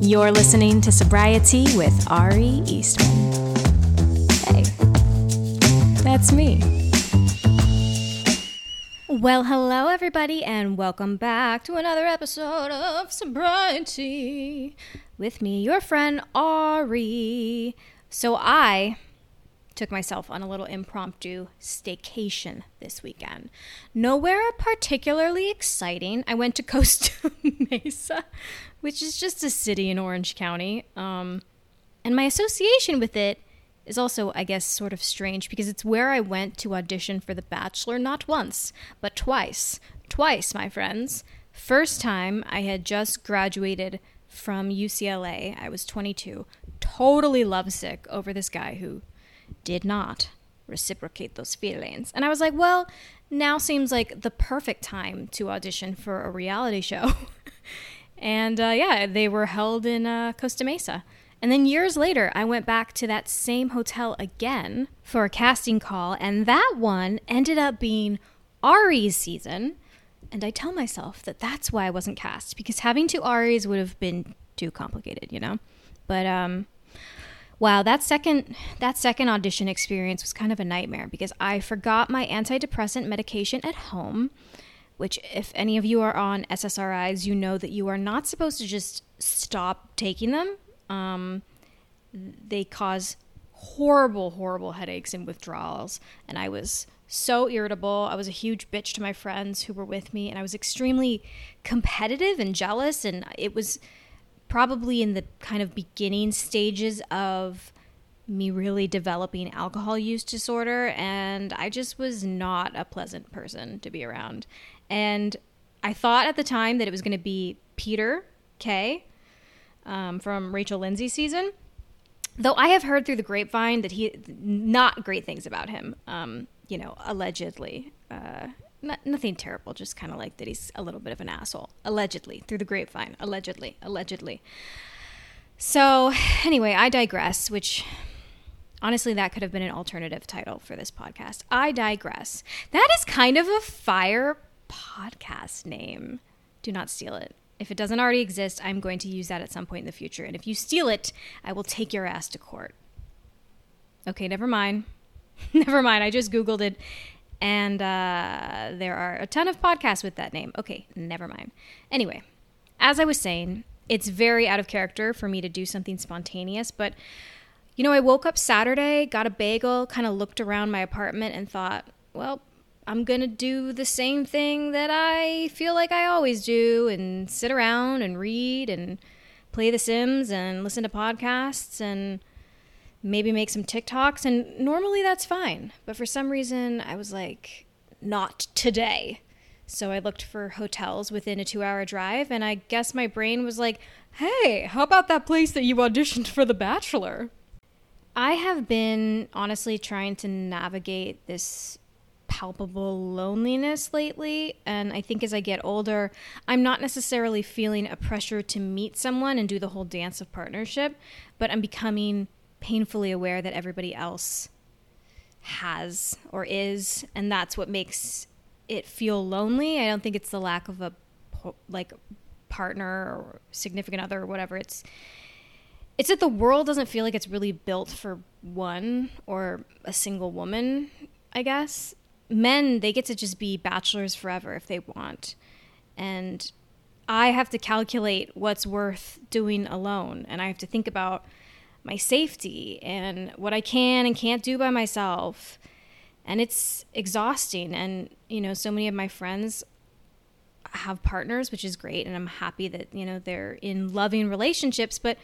You're listening to Sobriety with Ari Eastman. Hey, that's me. Well, hello, everybody, and welcome back to another episode of Sobriety with me, your friend Ari. So, I took myself on a little impromptu staycation this weekend. Nowhere particularly exciting. I went to Costa Mesa, which is just a city in Orange County. Um, and my association with it is also, I guess, sort of strange because it's where I went to audition for The Bachelor not once, but twice. Twice, my friends. First time, I had just graduated from UCLA. I was 22, totally lovesick over this guy who did not reciprocate those feelings. And I was like, well, now seems like the perfect time to audition for a reality show. and uh, yeah, they were held in uh, Costa Mesa. And then years later, I went back to that same hotel again for a casting call, and that one ended up being Arie's season. And I tell myself that that's why I wasn't cast because having two Aries would have been too complicated, you know. But um, Wow, that second that second audition experience was kind of a nightmare because I forgot my antidepressant medication at home, which if any of you are on SSRIs, you know that you are not supposed to just stop taking them. Um, they cause horrible, horrible headaches and withdrawals, and I was so irritable. I was a huge bitch to my friends who were with me, and I was extremely competitive and jealous, and it was probably in the kind of beginning stages of me really developing alcohol use disorder and I just was not a pleasant person to be around. And I thought at the time that it was going to be Peter Kay um, from Rachel Lindsay season, though I have heard through the grapevine that he not great things about him. Um, you know, allegedly. Uh, not, nothing terrible, just kind of like that he's a little bit of an asshole. Allegedly, through the grapevine. Allegedly, allegedly. So, anyway, I digress, which honestly, that could have been an alternative title for this podcast. I digress. That is kind of a fire podcast name. Do not steal it. If it doesn't already exist, I'm going to use that at some point in the future. And if you steal it, I will take your ass to court. Okay, never mind. never mind. I just Googled it and uh, there are a ton of podcasts with that name. Okay, never mind. Anyway, as I was saying, it's very out of character for me to do something spontaneous, but you know, I woke up Saturday, got a bagel, kind of looked around my apartment, and thought, well, I'm going to do the same thing that I feel like I always do and sit around and read and play The Sims and listen to podcasts and maybe make some TikToks, and normally that's fine. But for some reason, I was like, not today. So I looked for hotels within a two hour drive, and I guess my brain was like, hey, how about that place that you auditioned for The Bachelor? I have been honestly trying to navigate this palpable loneliness lately. And I think as I get older, I'm not necessarily feeling a pressure to meet someone and do the whole dance of partnership, but I'm becoming painfully aware that everybody else has or is and that's what makes it feel lonely. I don't think it's the lack of a like partner or significant other or whatever. It's it's that the world doesn't feel like it's really built for one or a single woman i guess. Men they get to just be bachelors forever if they want. And i have to calculate what's worth doing alone. And i have to think about my safety and what I can and can't do by myself. And it's exhausting. And, you know, so many of my friends have partners, which is great. And I'm happy that, you know, they're in loving relationships. But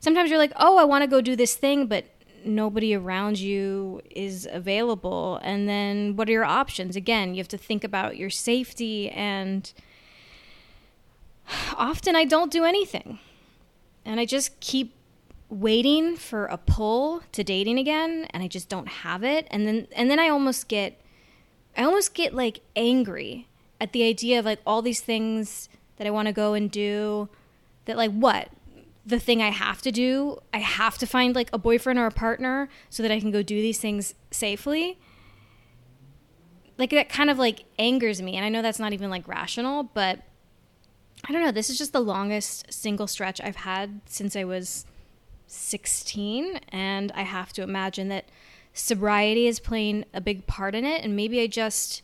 sometimes you're like, oh, I want to go do this thing, but nobody around you is available. And then what are your options? Again, you have to think about your safety. And often I don't do anything. And I just keep waiting for a pull to dating again and I just don't have it. And then and then I almost get I almost get like angry at the idea of like all these things that I want to go and do that like what? The thing I have to do I have to find like a boyfriend or a partner so that I can go do these things safely. Like that kind of like angers me and I know that's not even like rational but I don't know, this is just the longest single stretch I've had since I was 16. And I have to imagine that sobriety is playing a big part in it. And maybe I just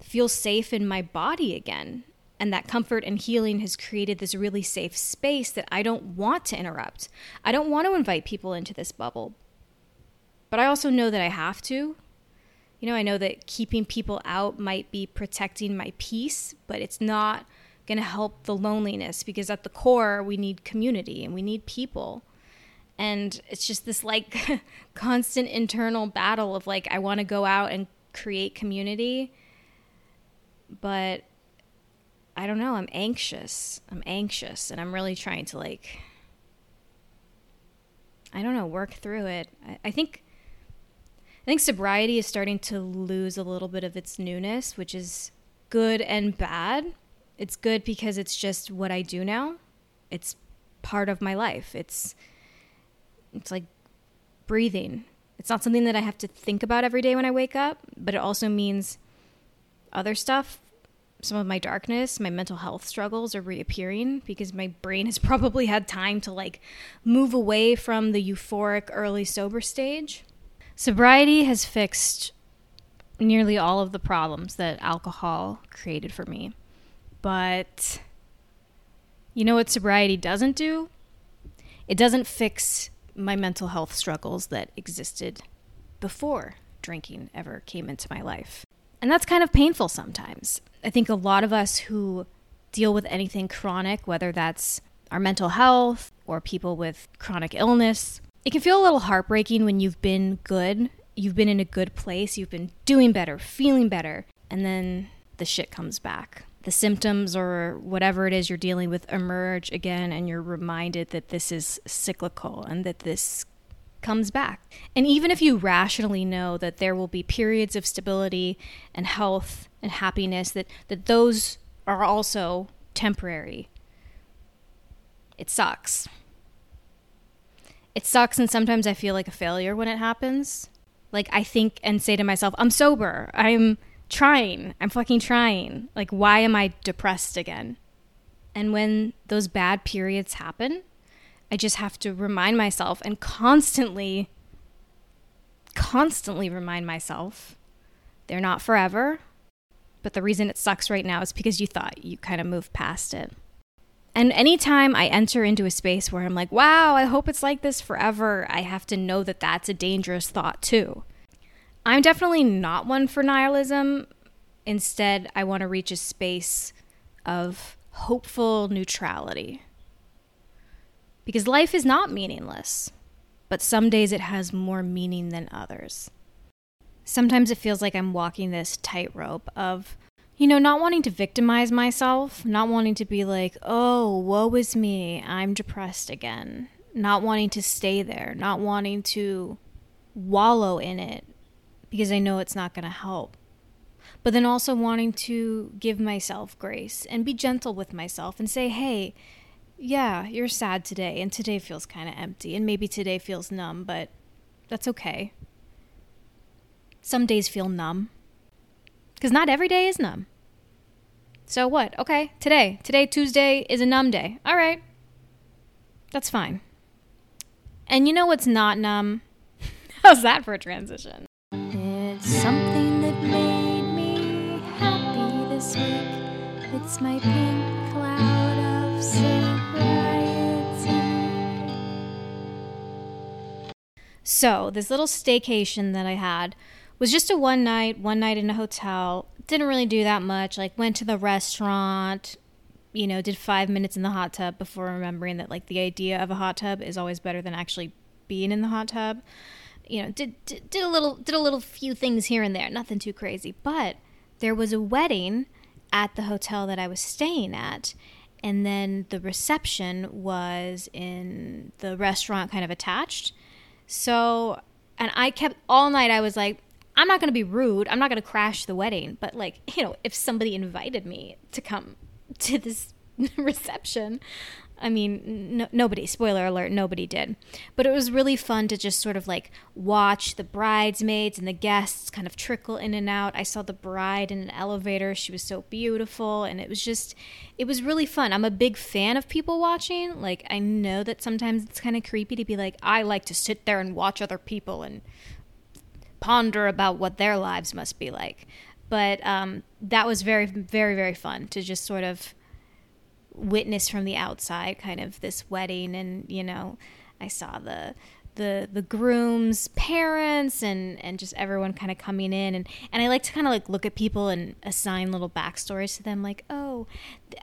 feel safe in my body again. And that comfort and healing has created this really safe space that I don't want to interrupt. I don't want to invite people into this bubble. But I also know that I have to. You know, I know that keeping people out might be protecting my peace, but it's not going to help the loneliness because at the core, we need community and we need people. And it's just this like constant internal battle of like, I want to go out and create community, but I don't know. I'm anxious. I'm anxious, and I'm really trying to like, I don't know, work through it. I, I think, I think sobriety is starting to lose a little bit of its newness, which is good and bad. It's good because it's just what I do now. It's part of my life. It's, it's like breathing. It's not something that I have to think about every day when I wake up, but it also means other stuff some of my darkness, my mental health struggles are reappearing because my brain has probably had time to like move away from the euphoric early sober stage. Sobriety has fixed nearly all of the problems that alcohol created for me. But you know what sobriety doesn't do? It doesn't fix my mental health struggles that existed before drinking ever came into my life. And that's kind of painful sometimes. I think a lot of us who deal with anything chronic, whether that's our mental health or people with chronic illness, it can feel a little heartbreaking when you've been good, you've been in a good place, you've been doing better, feeling better, and then the shit comes back. The symptoms or whatever it is you're dealing with emerge again, and you're reminded that this is cyclical and that this comes back. And even if you rationally know that there will be periods of stability and health and happiness, that, that those are also temporary, it sucks. It sucks, and sometimes I feel like a failure when it happens. Like, I think and say to myself, I'm sober. I'm trying. I'm fucking trying. Like, why am I depressed again? And when those bad periods happen, I just have to remind myself and constantly, constantly remind myself they're not forever. But the reason it sucks right now is because you thought you kind of moved past it. And anytime I enter into a space where I'm like, wow, I hope it's like this forever, I have to know that that's a dangerous thought too. I'm definitely not one for nihilism. Instead, I want to reach a space of hopeful neutrality. Because life is not meaningless, but some days it has more meaning than others. Sometimes it feels like I'm walking this tightrope of, you know, not wanting to victimize myself, not wanting to be like, oh, woe is me, I'm depressed again, not wanting to stay there, not wanting to wallow in it because I know it's not going to help. But then also wanting to give myself grace and be gentle with myself and say, hey, yeah, you're sad today, and today feels kind of empty, and maybe today feels numb, but that's okay. Some days feel numb. Because not every day is numb. So what? Okay, today. Today, Tuesday, is a numb day. All right. That's fine. And you know what's not numb? How's that for a transition? It's my pink cloud of sobriety. So, this little staycation that I had was just a one night, one night in a hotel. Didn't really do that much. Like, went to the restaurant, you know, did five minutes in the hot tub before remembering that, like, the idea of a hot tub is always better than actually being in the hot tub. You know, did, did, did a little, did a little few things here and there, nothing too crazy. But there was a wedding at the hotel that I was staying at. And then the reception was in the restaurant kind of attached. So, and I kept all night, I was like, I'm not going to be rude. I'm not going to crash the wedding. But, like, you know, if somebody invited me to come to this reception. I mean, no, nobody, spoiler alert, nobody did. But it was really fun to just sort of like watch the bridesmaids and the guests kind of trickle in and out. I saw the bride in an elevator. She was so beautiful. And it was just, it was really fun. I'm a big fan of people watching. Like, I know that sometimes it's kind of creepy to be like, I like to sit there and watch other people and ponder about what their lives must be like. But um, that was very, very, very fun to just sort of witness from the outside kind of this wedding and you know i saw the the the groom's parents and and just everyone kind of coming in and and I like to kind of like look at people and assign little backstories to them like oh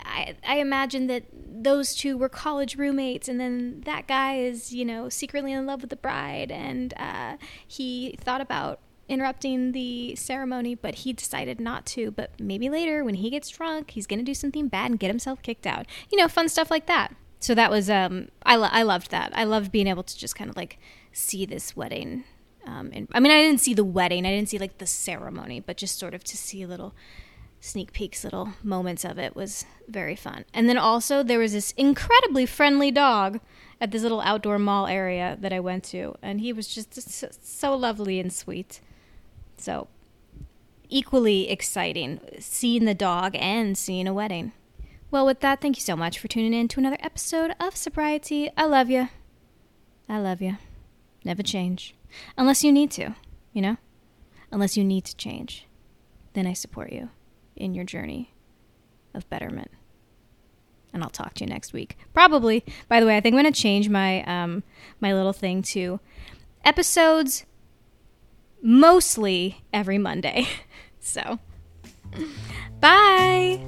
I I imagine that those two were college roommates and then that guy is you know secretly in love with the bride and uh, he thought about interrupting the ceremony, but he decided not to. But maybe later, when he gets drunk, he's going to do something bad and get himself kicked out. You know, fun stuff like that. So that was, um, I, lo- I loved that. I loved being able to just kind of like see this wedding. Um, and I mean, I didn't see the wedding, I didn't see like the ceremony, but just sort of to see little sneak peeks, little moments of it was very fun. And then also, there was this incredibly friendly dog at this little outdoor mall area that I went to, and he was just so lovely and sweet. So, equally exciting seeing the dog and seeing a wedding. Well, with that, thank you so much for tuning in to another episode of Sobriety. I love you. I love you. Never change. Unless you need to, you know? Unless you need to change. Then I support you in your journey of betterment. And I'll talk to you next week. Probably. By the way, I think I'm going to change my um my little thing to episodes mostly every Monday. So, bye.